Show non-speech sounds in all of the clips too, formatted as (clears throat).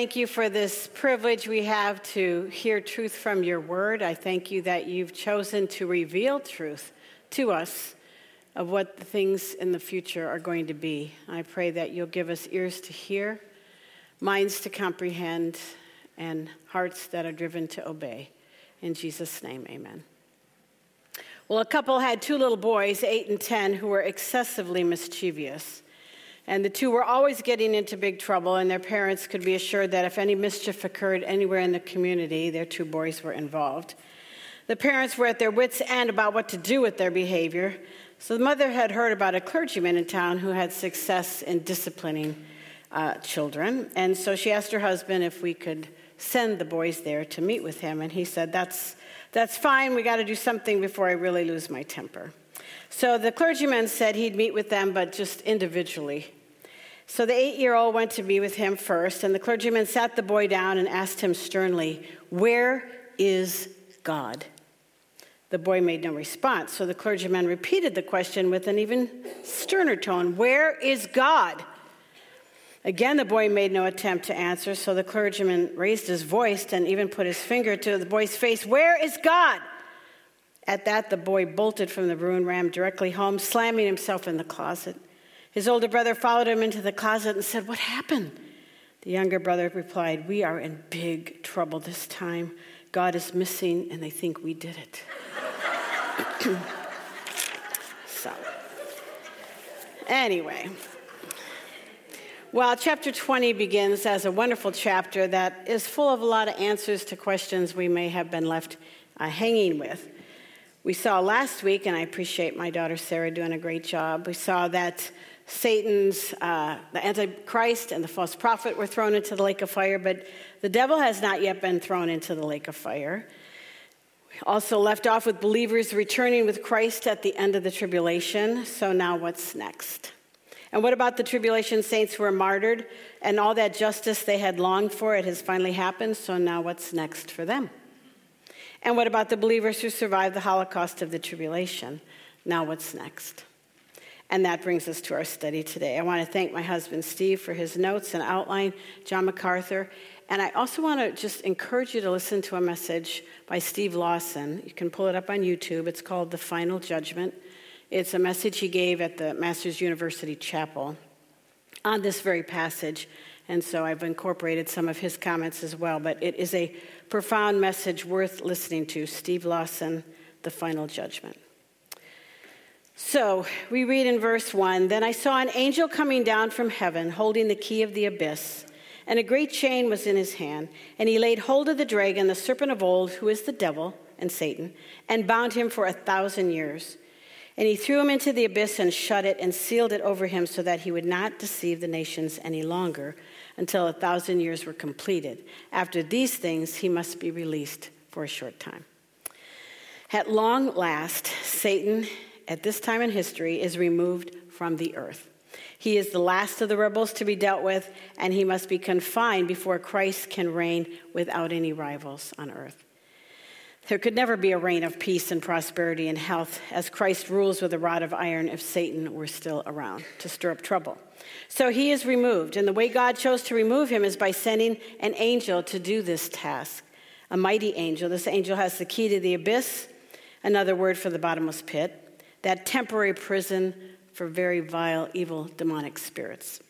Thank you for this privilege we have to hear truth from your word. I thank you that you've chosen to reveal truth to us of what the things in the future are going to be. I pray that you'll give us ears to hear, minds to comprehend, and hearts that are driven to obey. In Jesus' name, amen. Well, a couple had two little boys, eight and 10, who were excessively mischievous. And the two were always getting into big trouble, and their parents could be assured that if any mischief occurred anywhere in the community, their two boys were involved. The parents were at their wits' end about what to do with their behavior. So the mother had heard about a clergyman in town who had success in disciplining uh, children. And so she asked her husband if we could send the boys there to meet with him. And he said, That's, that's fine. We got to do something before I really lose my temper. So the clergyman said he'd meet with them, but just individually. So the eight year old went to be with him first, and the clergyman sat the boy down and asked him sternly, Where is God? The boy made no response, so the clergyman repeated the question with an even sterner tone Where is God? Again, the boy made no attempt to answer, so the clergyman raised his voice and even put his finger to the boy's face Where is God? At that, the boy bolted from the room, ran directly home, slamming himself in the closet. His older brother followed him into the closet and said, What happened? The younger brother replied, We are in big trouble this time. God is missing, and they think we did it. (coughs) so, anyway. Well, chapter 20 begins as a wonderful chapter that is full of a lot of answers to questions we may have been left uh, hanging with. We saw last week, and I appreciate my daughter Sarah doing a great job, we saw that Satan's, uh, the Antichrist, and the false prophet were thrown into the lake of fire, but the devil has not yet been thrown into the lake of fire. We also left off with believers returning with Christ at the end of the tribulation. So now what's next? And what about the tribulation saints who were martyred and all that justice they had longed for? It has finally happened. So now what's next for them? And what about the believers who survived the Holocaust of the tribulation? Now, what's next? And that brings us to our study today. I want to thank my husband Steve for his notes and outline, John MacArthur. And I also want to just encourage you to listen to a message by Steve Lawson. You can pull it up on YouTube. It's called The Final Judgment. It's a message he gave at the Masters University Chapel on this very passage. And so I've incorporated some of his comments as well. But it is a profound message worth listening to. Steve Lawson, The Final Judgment. So we read in verse 1 Then I saw an angel coming down from heaven, holding the key of the abyss, and a great chain was in his hand. And he laid hold of the dragon, the serpent of old, who is the devil and Satan, and bound him for a thousand years. And he threw him into the abyss and shut it and sealed it over him so that he would not deceive the nations any longer until a thousand years were completed. After these things, he must be released for a short time. At long last, Satan, at this time in history, is removed from the earth. He is the last of the rebels to be dealt with, and he must be confined before Christ can reign without any rivals on earth. There could never be a reign of peace and prosperity and health as Christ rules with a rod of iron if Satan were still around to stir up trouble. So he is removed, and the way God chose to remove him is by sending an angel to do this task. A mighty angel. This angel has the key to the abyss, another word for the bottomless pit, that temporary prison for very vile, evil, demonic spirits.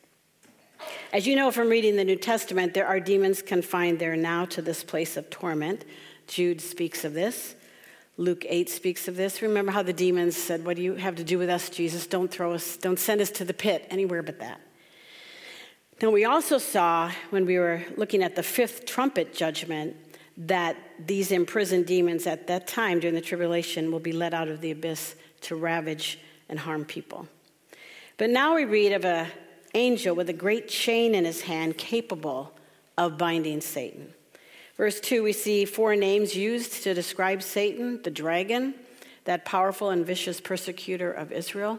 As you know from reading the New Testament, there are demons confined there now to this place of torment. Jude speaks of this. Luke 8 speaks of this. Remember how the demons said, What do you have to do with us, Jesus? Don't throw us, don't send us to the pit, anywhere but that. Now, we also saw when we were looking at the fifth trumpet judgment that these imprisoned demons at that time during the tribulation will be let out of the abyss to ravage and harm people. But now we read of an angel with a great chain in his hand capable of binding Satan. Verse 2, we see four names used to describe Satan the dragon, that powerful and vicious persecutor of Israel,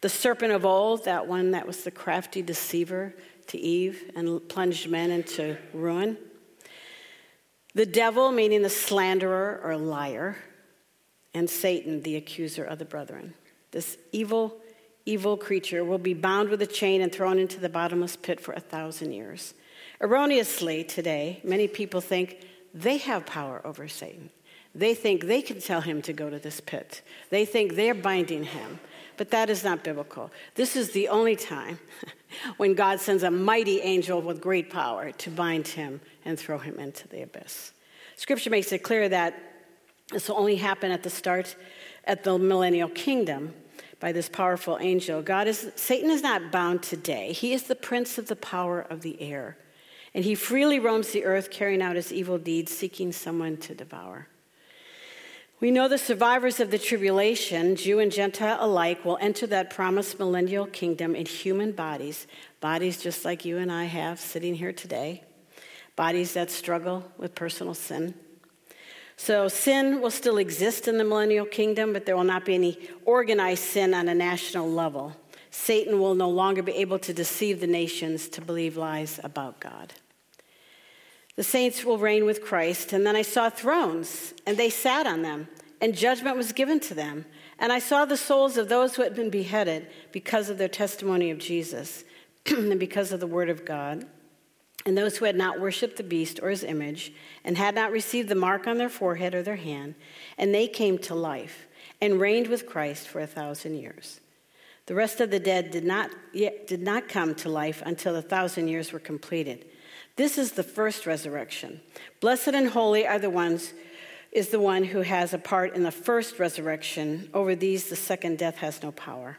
the serpent of old, that one that was the crafty deceiver to Eve and plunged men into ruin, the devil, meaning the slanderer or liar, and Satan, the accuser of the brethren. This evil, evil creature will be bound with a chain and thrown into the bottomless pit for a thousand years. Erroneously, today, many people think they have power over Satan. They think they can tell him to go to this pit. They think they're binding him. But that is not biblical. This is the only time (laughs) when God sends a mighty angel with great power to bind him and throw him into the abyss. Scripture makes it clear that this will only happen at the start at the millennial kingdom by this powerful angel. God is Satan is not bound today. He is the prince of the power of the air. And he freely roams the earth carrying out his evil deeds seeking someone to devour. We know the survivors of the tribulation, Jew and Gentile alike, will enter that promised millennial kingdom in human bodies, bodies just like you and I have sitting here today, bodies that struggle with personal sin. So, sin will still exist in the millennial kingdom, but there will not be any organized sin on a national level. Satan will no longer be able to deceive the nations to believe lies about God. The saints will reign with Christ. And then I saw thrones, and they sat on them, and judgment was given to them. And I saw the souls of those who had been beheaded because of their testimony of Jesus (clears throat) and because of the word of God, and those who had not worshiped the beast or his image, and had not received the mark on their forehead or their hand, and they came to life and reigned with Christ for a thousand years. The rest of the dead did not, yet, did not come to life until the thousand years were completed. This is the first resurrection. Blessed and holy are the ones is the one who has a part in the first resurrection. Over these the second death has no power.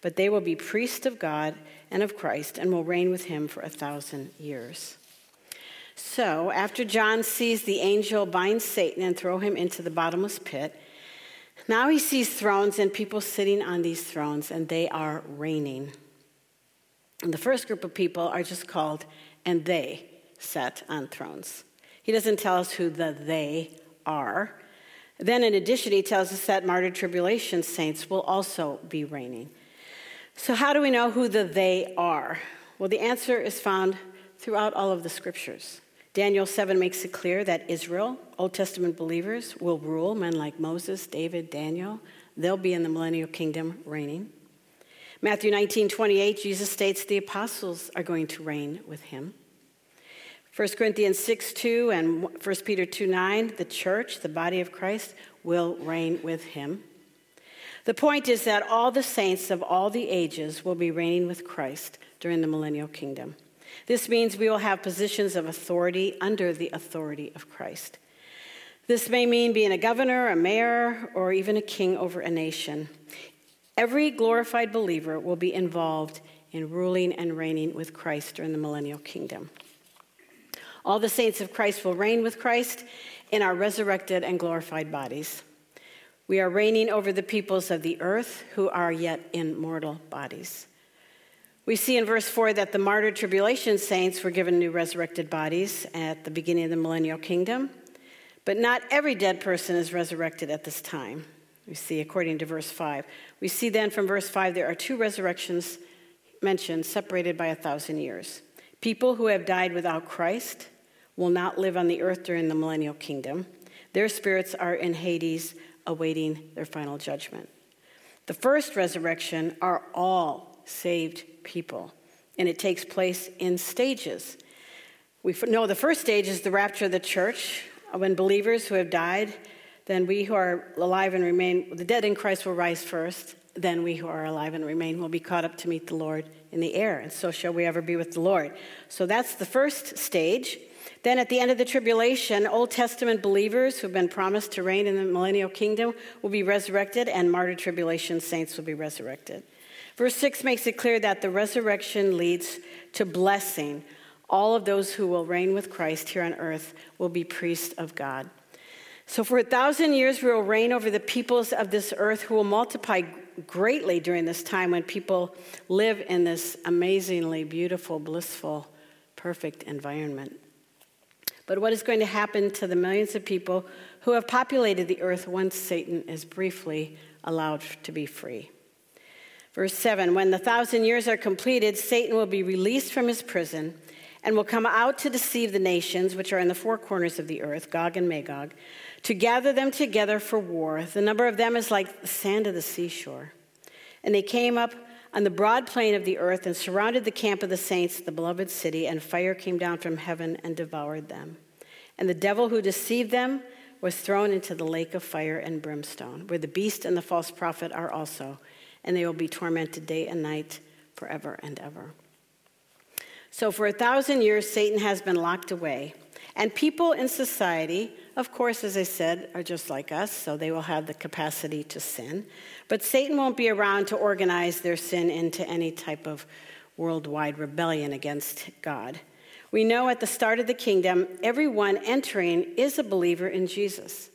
But they will be priests of God and of Christ and will reign with him for a thousand years. So, after John sees the angel bind Satan and throw him into the bottomless pit, now he sees thrones and people sitting on these thrones, and they are reigning. And the first group of people are just called, and they sat on thrones. He doesn't tell us who the they are. Then, in addition, he tells us that martyr tribulation saints will also be reigning. So, how do we know who the they are? Well, the answer is found throughout all of the scriptures. Daniel 7 makes it clear that Israel, Old Testament believers, will rule men like Moses, David, Daniel. They'll be in the millennial kingdom reigning. Matthew 19, 28, Jesus states the apostles are going to reign with him. 1 Corinthians 6 2 and 1 Peter 2 9, the church, the body of Christ, will reign with him. The point is that all the saints of all the ages will be reigning with Christ during the millennial kingdom. This means we will have positions of authority under the authority of Christ. This may mean being a governor, a mayor, or even a king over a nation. Every glorified believer will be involved in ruling and reigning with Christ during the millennial kingdom. All the saints of Christ will reign with Christ in our resurrected and glorified bodies. We are reigning over the peoples of the earth who are yet in mortal bodies. We see in verse 4 that the martyr tribulation saints were given new resurrected bodies at the beginning of the millennial kingdom, but not every dead person is resurrected at this time. We see according to verse 5. We see then from verse 5 there are two resurrections mentioned separated by a thousand years. People who have died without Christ will not live on the earth during the millennial kingdom. Their spirits are in Hades awaiting their final judgment. The first resurrection are all saved people, and it takes place in stages. We know the first stage is the rapture of the church, when believers who have died, then we who are alive and remain, the dead in Christ will rise first, then we who are alive and remain will be caught up to meet the Lord in the air, and so shall we ever be with the Lord. So that's the first stage. Then at the end of the tribulation, Old Testament believers who've been promised to reign in the millennial kingdom will be resurrected, and martyr tribulation saints will be resurrected. Verse 6 makes it clear that the resurrection leads to blessing. All of those who will reign with Christ here on earth will be priests of God. So, for a thousand years, we will reign over the peoples of this earth who will multiply greatly during this time when people live in this amazingly beautiful, blissful, perfect environment. But what is going to happen to the millions of people who have populated the earth once Satan is briefly allowed to be free? Verse 7 When the thousand years are completed, Satan will be released from his prison and will come out to deceive the nations which are in the four corners of the earth, Gog and Magog, to gather them together for war. The number of them is like the sand of the seashore. And they came up on the broad plain of the earth and surrounded the camp of the saints, the beloved city, and fire came down from heaven and devoured them. And the devil who deceived them was thrown into the lake of fire and brimstone, where the beast and the false prophet are also, and they will be tormented day and night forever and ever. So, for a thousand years, Satan has been locked away. And people in society, of course, as I said, are just like us, so they will have the capacity to sin. But Satan won't be around to organize their sin into any type of worldwide rebellion against God. We know at the start of the kingdom, everyone entering is a believer in Jesus.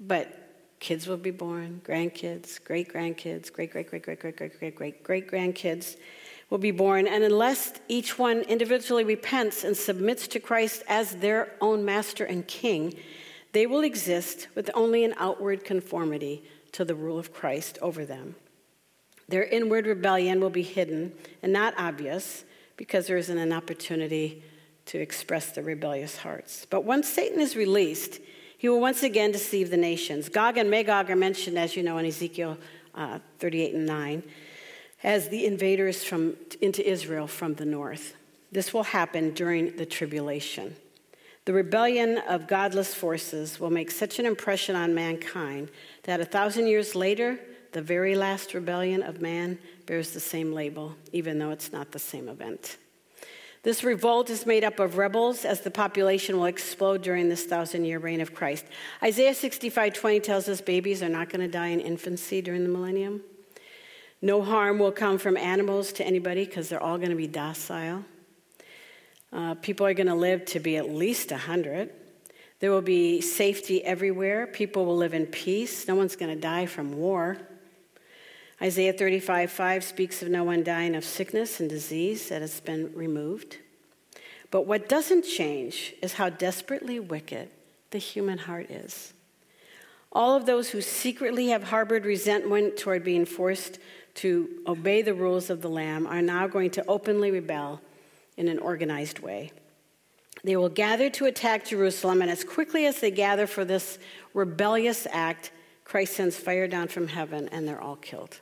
But kids will be born, grandkids, great grandkids, great, great, great, great, great, great, great, great, great grandkids will be born. And unless each one individually repents and submits to Christ as their own master and king, they will exist with only an outward conformity to the rule of Christ over them. Their inward rebellion will be hidden and not obvious because there isn't an opportunity to express their rebellious hearts. But once Satan is released, he will once again deceive the nations. Gog and Magog are mentioned, as you know, in Ezekiel uh, 38 and 9, as the invaders from, into Israel from the north. This will happen during the tribulation. The rebellion of godless forces will make such an impression on mankind that a thousand years later, the very last rebellion of man bears the same label, even though it's not the same event. This revolt is made up of rebels as the population will explode during this thousand year reign of Christ. Isaiah 65 20 tells us babies are not going to die in infancy during the millennium. No harm will come from animals to anybody because they're all going to be docile. Uh, people are going to live to be at least 100. There will be safety everywhere. People will live in peace. No one's going to die from war. Isaiah 35 5 speaks of no one dying of sickness and disease that has been removed. But what doesn't change is how desperately wicked the human heart is. All of those who secretly have harbored resentment toward being forced to obey the rules of the Lamb are now going to openly rebel in an organized way. They will gather to attack Jerusalem, and as quickly as they gather for this rebellious act, Christ sends fire down from heaven, and they're all killed.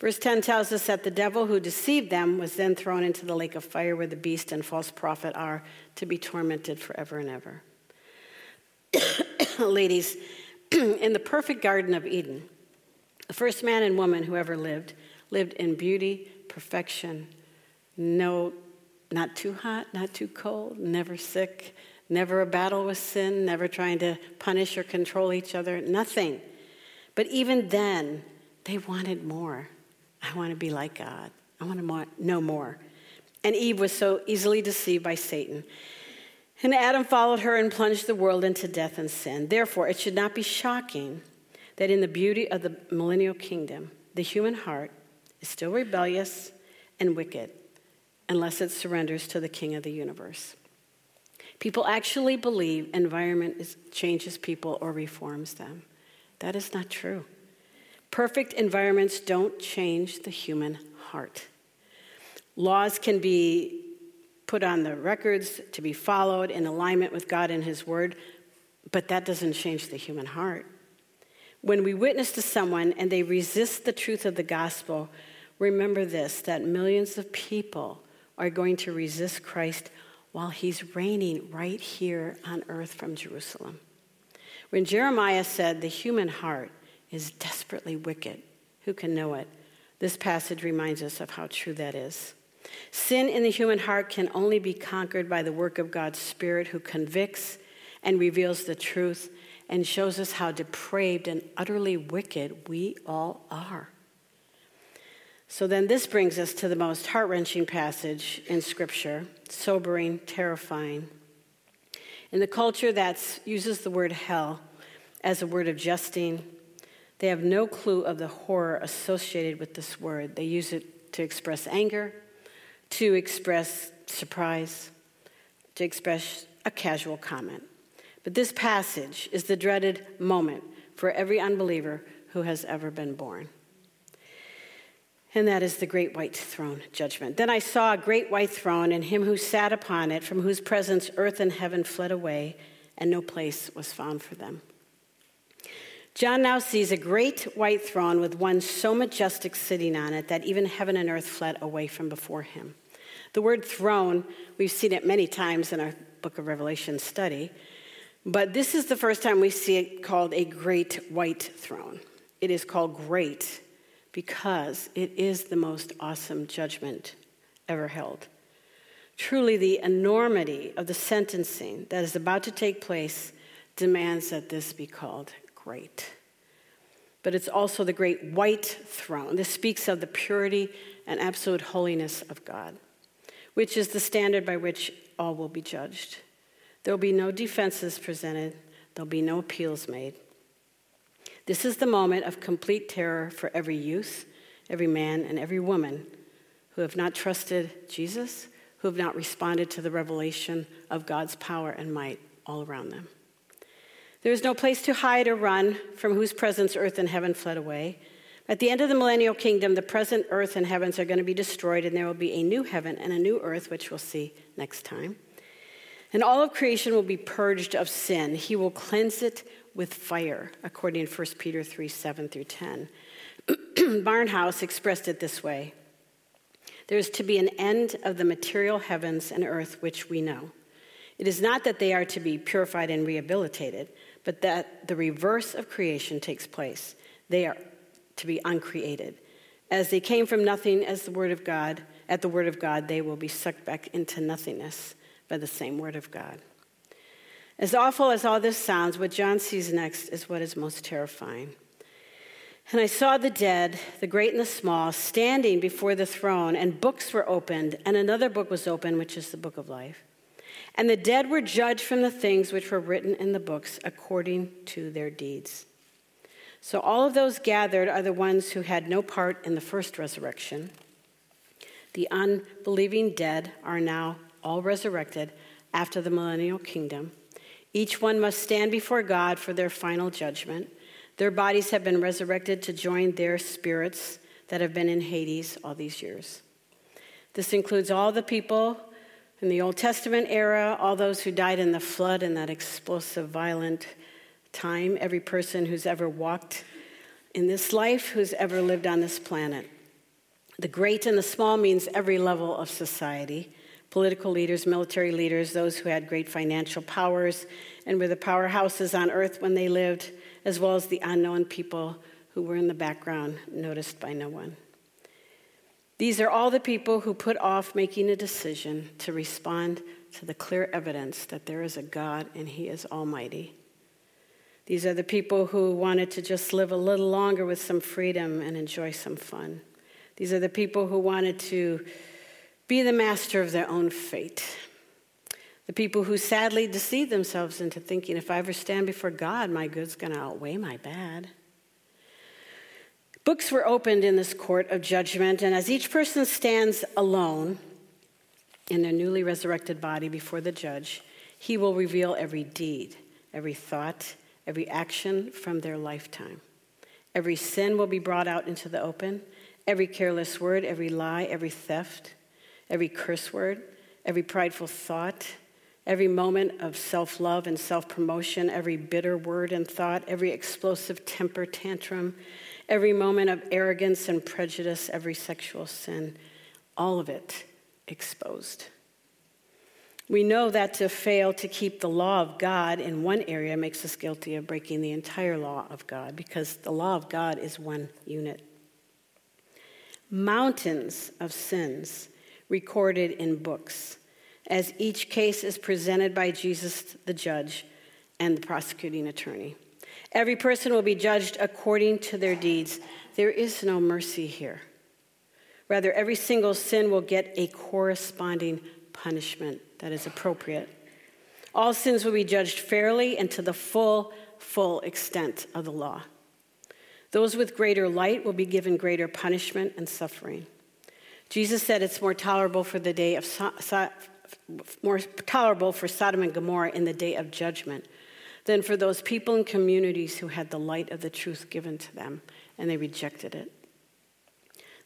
Verse 10 tells us that the devil who deceived them was then thrown into the lake of fire where the beast and false prophet are to be tormented forever and ever. (coughs) Ladies, (clears throat) in the perfect Garden of Eden, the first man and woman who ever lived lived in beauty, perfection, no not too hot, not too cold, never sick, never a battle with sin, never trying to punish or control each other, nothing. But even then, they wanted more. I want to be like God. I want to know more. And Eve was so easily deceived by Satan. And Adam followed her and plunged the world into death and sin. Therefore, it should not be shocking that in the beauty of the millennial kingdom, the human heart is still rebellious and wicked unless it surrenders to the king of the universe. People actually believe environment is, changes people or reforms them. That is not true. Perfect environments don't change the human heart. Laws can be put on the records to be followed in alignment with God and His Word, but that doesn't change the human heart. When we witness to someone and they resist the truth of the gospel, remember this that millions of people are going to resist Christ while he's reigning right here on earth from Jerusalem. When Jeremiah said, The human heart is desperately wicked, who can know it? This passage reminds us of how true that is. Sin in the human heart can only be conquered by the work of God's Spirit, who convicts and reveals the truth and shows us how depraved and utterly wicked we all are. So then, this brings us to the most heart wrenching passage in Scripture sobering, terrifying. In the culture that uses the word hell as a word of jesting, they have no clue of the horror associated with this word. They use it to express anger, to express surprise, to express a casual comment. But this passage is the dreaded moment for every unbeliever who has ever been born and that is the great white throne judgment. Then I saw a great white throne and him who sat upon it, from whose presence earth and heaven fled away, and no place was found for them. John now sees a great white throne with one so majestic sitting on it that even heaven and earth fled away from before him. The word throne, we've seen it many times in our book of Revelation study, but this is the first time we see it called a great white throne. It is called great because it is the most awesome judgment ever held. Truly, the enormity of the sentencing that is about to take place demands that this be called great. But it's also the great white throne. This speaks of the purity and absolute holiness of God, which is the standard by which all will be judged. There will be no defenses presented, there'll be no appeals made. This is the moment of complete terror for every youth, every man, and every woman who have not trusted Jesus, who have not responded to the revelation of God's power and might all around them. There is no place to hide or run from whose presence earth and heaven fled away. At the end of the millennial kingdom, the present earth and heavens are going to be destroyed, and there will be a new heaven and a new earth, which we'll see next time. And all of creation will be purged of sin. He will cleanse it with fire, according to 1 Peter 3 7 through 10. (clears throat) Barnhouse expressed it this way There is to be an end of the material heavens and earth which we know. It is not that they are to be purified and rehabilitated but that the reverse of creation takes place. They are to be uncreated. As they came from nothing as the word of God, at the word of God, they will be sucked back into nothingness by the same word of God. As awful as all this sounds, what John sees next is what is most terrifying. And I saw the dead, the great and the small, standing before the throne, and books were opened, and another book was opened, which is the book of life. And the dead were judged from the things which were written in the books according to their deeds. So all of those gathered are the ones who had no part in the first resurrection. The unbelieving dead are now all resurrected after the millennial kingdom. Each one must stand before God for their final judgment. Their bodies have been resurrected to join their spirits that have been in Hades all these years. This includes all the people in the Old Testament era, all those who died in the flood in that explosive, violent time, every person who's ever walked in this life, who's ever lived on this planet. The great and the small means every level of society political leaders, military leaders, those who had great financial powers and were the powerhouses on earth when they lived, as well as the unknown people who were in the background, noticed by no one. These are all the people who put off making a decision to respond to the clear evidence that there is a God and He is Almighty. These are the people who wanted to just live a little longer with some freedom and enjoy some fun. These are the people who wanted to be the master of their own fate. The people who sadly deceive themselves into thinking if I ever stand before God, my good's going to outweigh my bad. Books were opened in this court of judgment, and as each person stands alone in their newly resurrected body before the judge, he will reveal every deed, every thought, every action from their lifetime. Every sin will be brought out into the open, every careless word, every lie, every theft, every curse word, every prideful thought, every moment of self love and self promotion, every bitter word and thought, every explosive temper tantrum, every moment of arrogance and prejudice, every sexual sin, all of it exposed. We know that to fail to keep the law of God in one area makes us guilty of breaking the entire law of God because the law of God is one unit. Mountains of sins recorded in books, as each case is presented by Jesus, the judge, and the prosecuting attorney. Every person will be judged according to their deeds. There is no mercy here. Rather, every single sin will get a corresponding punishment that is appropriate. All sins will be judged fairly and to the full, full extent of the law. Those with greater light will be given greater punishment and suffering. Jesus said it's more tolerable for the day of so- so- more tolerable for Sodom and Gomorrah in the day of judgment than for those people and communities who had the light of the truth given to them and they rejected it.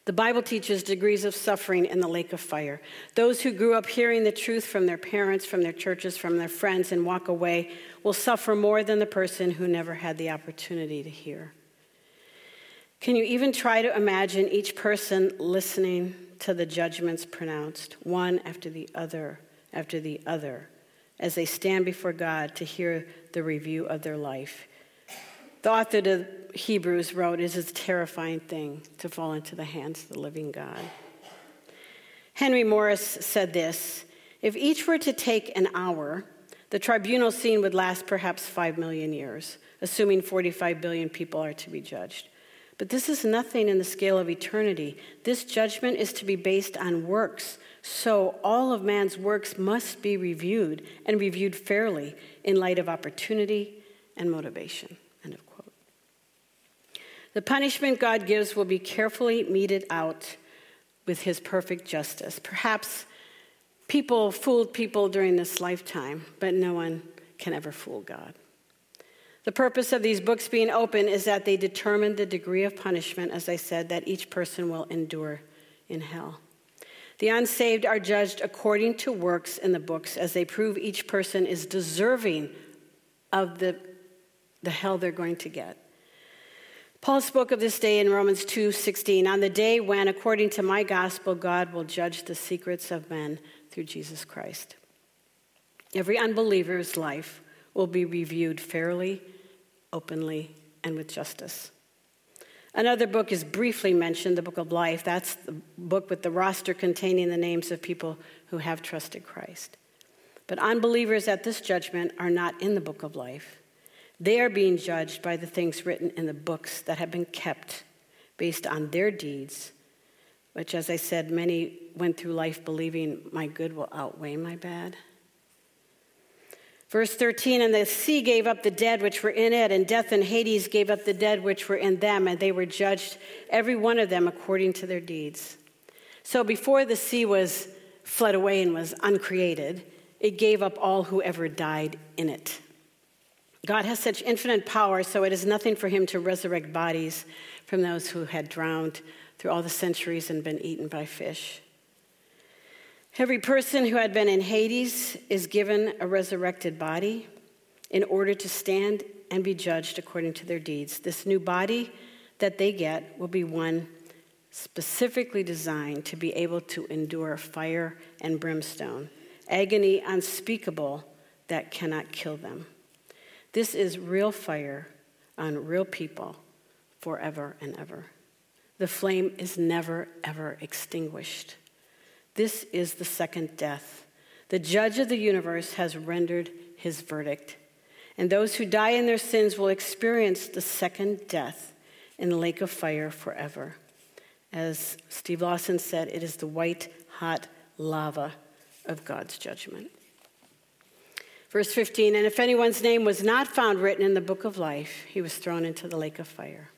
The Bible teaches degrees of suffering in the lake of fire. Those who grew up hearing the truth from their parents, from their churches, from their friends, and walk away will suffer more than the person who never had the opportunity to hear. Can you even try to imagine each person listening to the judgments pronounced, one after the other after the other, as they stand before God to hear the review of their life? The author of Hebrews wrote, It is a terrifying thing to fall into the hands of the living God. Henry Morris said this If each were to take an hour, the tribunal scene would last perhaps five million years, assuming 45 billion people are to be judged. But this is nothing in the scale of eternity. This judgment is to be based on works. So all of man's works must be reviewed and reviewed fairly in light of opportunity and motivation. End of quote. The punishment God gives will be carefully meted out with his perfect justice. Perhaps people fooled people during this lifetime, but no one can ever fool God. The purpose of these books being open is that they determine the degree of punishment, as I said, that each person will endure in hell. The unsaved are judged according to works in the books as they prove each person is deserving of the, the hell they're going to get. Paul spoke of this day in Romans 2:16, on the day when according to my gospel God will judge the secrets of men through Jesus Christ. Every unbeliever's life will be reviewed fairly, openly, and with justice. Another book is briefly mentioned, the book of life. That's the book with the roster containing the names of people who have trusted Christ. But unbelievers at this judgment are not in the book of life. They are being judged by the things written in the books that have been kept based on their deeds, which, as I said, many went through life believing my good will outweigh my bad. Verse 13, and the sea gave up the dead which were in it, and death and Hades gave up the dead which were in them, and they were judged, every one of them, according to their deeds. So before the sea was fled away and was uncreated, it gave up all who ever died in it. God has such infinite power, so it is nothing for him to resurrect bodies from those who had drowned through all the centuries and been eaten by fish. Every person who had been in Hades is given a resurrected body in order to stand and be judged according to their deeds. This new body that they get will be one specifically designed to be able to endure fire and brimstone, agony unspeakable that cannot kill them. This is real fire on real people forever and ever. The flame is never, ever extinguished. This is the second death. The judge of the universe has rendered his verdict. And those who die in their sins will experience the second death in the lake of fire forever. As Steve Lawson said, it is the white hot lava of God's judgment. Verse 15 And if anyone's name was not found written in the book of life, he was thrown into the lake of fire.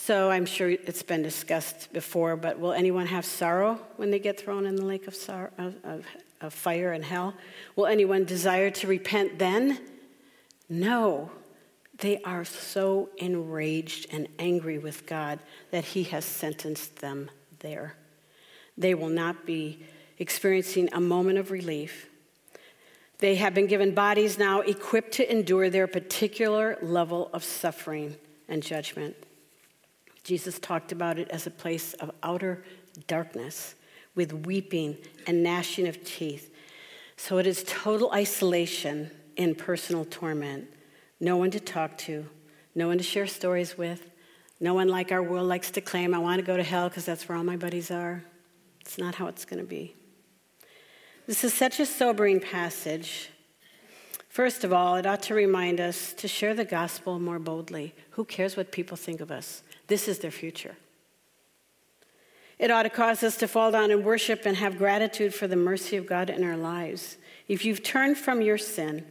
So I'm sure it's been discussed before, but will anyone have sorrow when they get thrown in the lake of, of, of, of fire and hell? Will anyone desire to repent then? No. They are so enraged and angry with God that He has sentenced them there. They will not be experiencing a moment of relief they have been given bodies now equipped to endure their particular level of suffering and judgment. Jesus talked about it as a place of outer darkness with weeping and gnashing of teeth. So it is total isolation in personal torment. No one to talk to, no one to share stories with, no one like our world likes to claim, I want to go to hell because that's where all my buddies are. It's not how it's going to be. This is such a sobering passage. First of all, it ought to remind us to share the gospel more boldly. Who cares what people think of us? This is their future. It ought to cause us to fall down and worship and have gratitude for the mercy of God in our lives. If you've turned from your sin,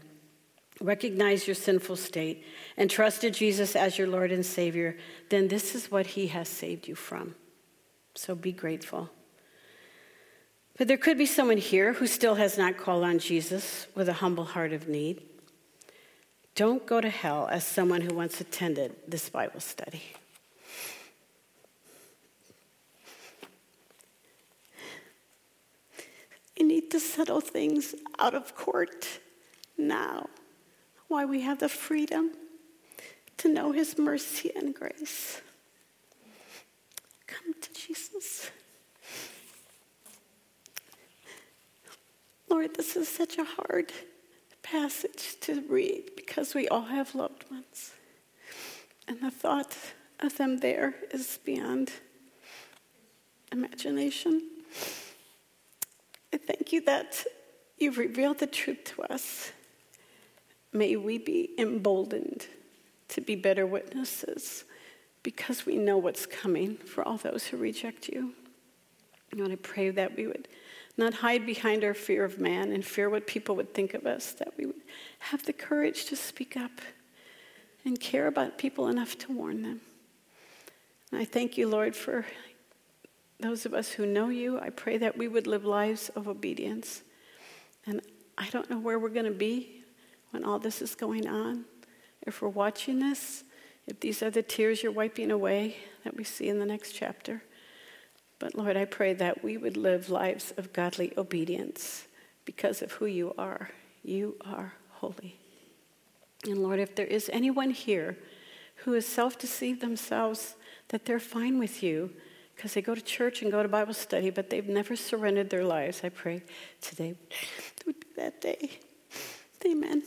recognize your sinful state, and trusted Jesus as your Lord and Savior, then this is what He has saved you from. So be grateful. But there could be someone here who still has not called on Jesus with a humble heart of need. Don't go to hell as someone who once attended this Bible study. We need to settle things out of court now. Why we have the freedom to know his mercy and grace. Come to Jesus. Lord, this is such a hard passage to read because we all have loved ones. And the thought of them there is beyond imagination. I thank you that you've revealed the truth to us. May we be emboldened to be better witnesses because we know what's coming for all those who reject you. And I pray that we would not hide behind our fear of man and fear what people would think of us, that we would have the courage to speak up and care about people enough to warn them. And I thank you, Lord, for those of us who know you. I pray that we would live lives of obedience. And I don't know where we're going to be when all this is going on. If we're watching this, if these are the tears you're wiping away that we see in the next chapter. But Lord, I pray that we would live lives of godly obedience because of who you are. You are holy. And Lord, if there is anyone here who has self deceived themselves that they're fine with you because they go to church and go to Bible study, but they've never surrendered their lives, I pray today would be that day. Amen.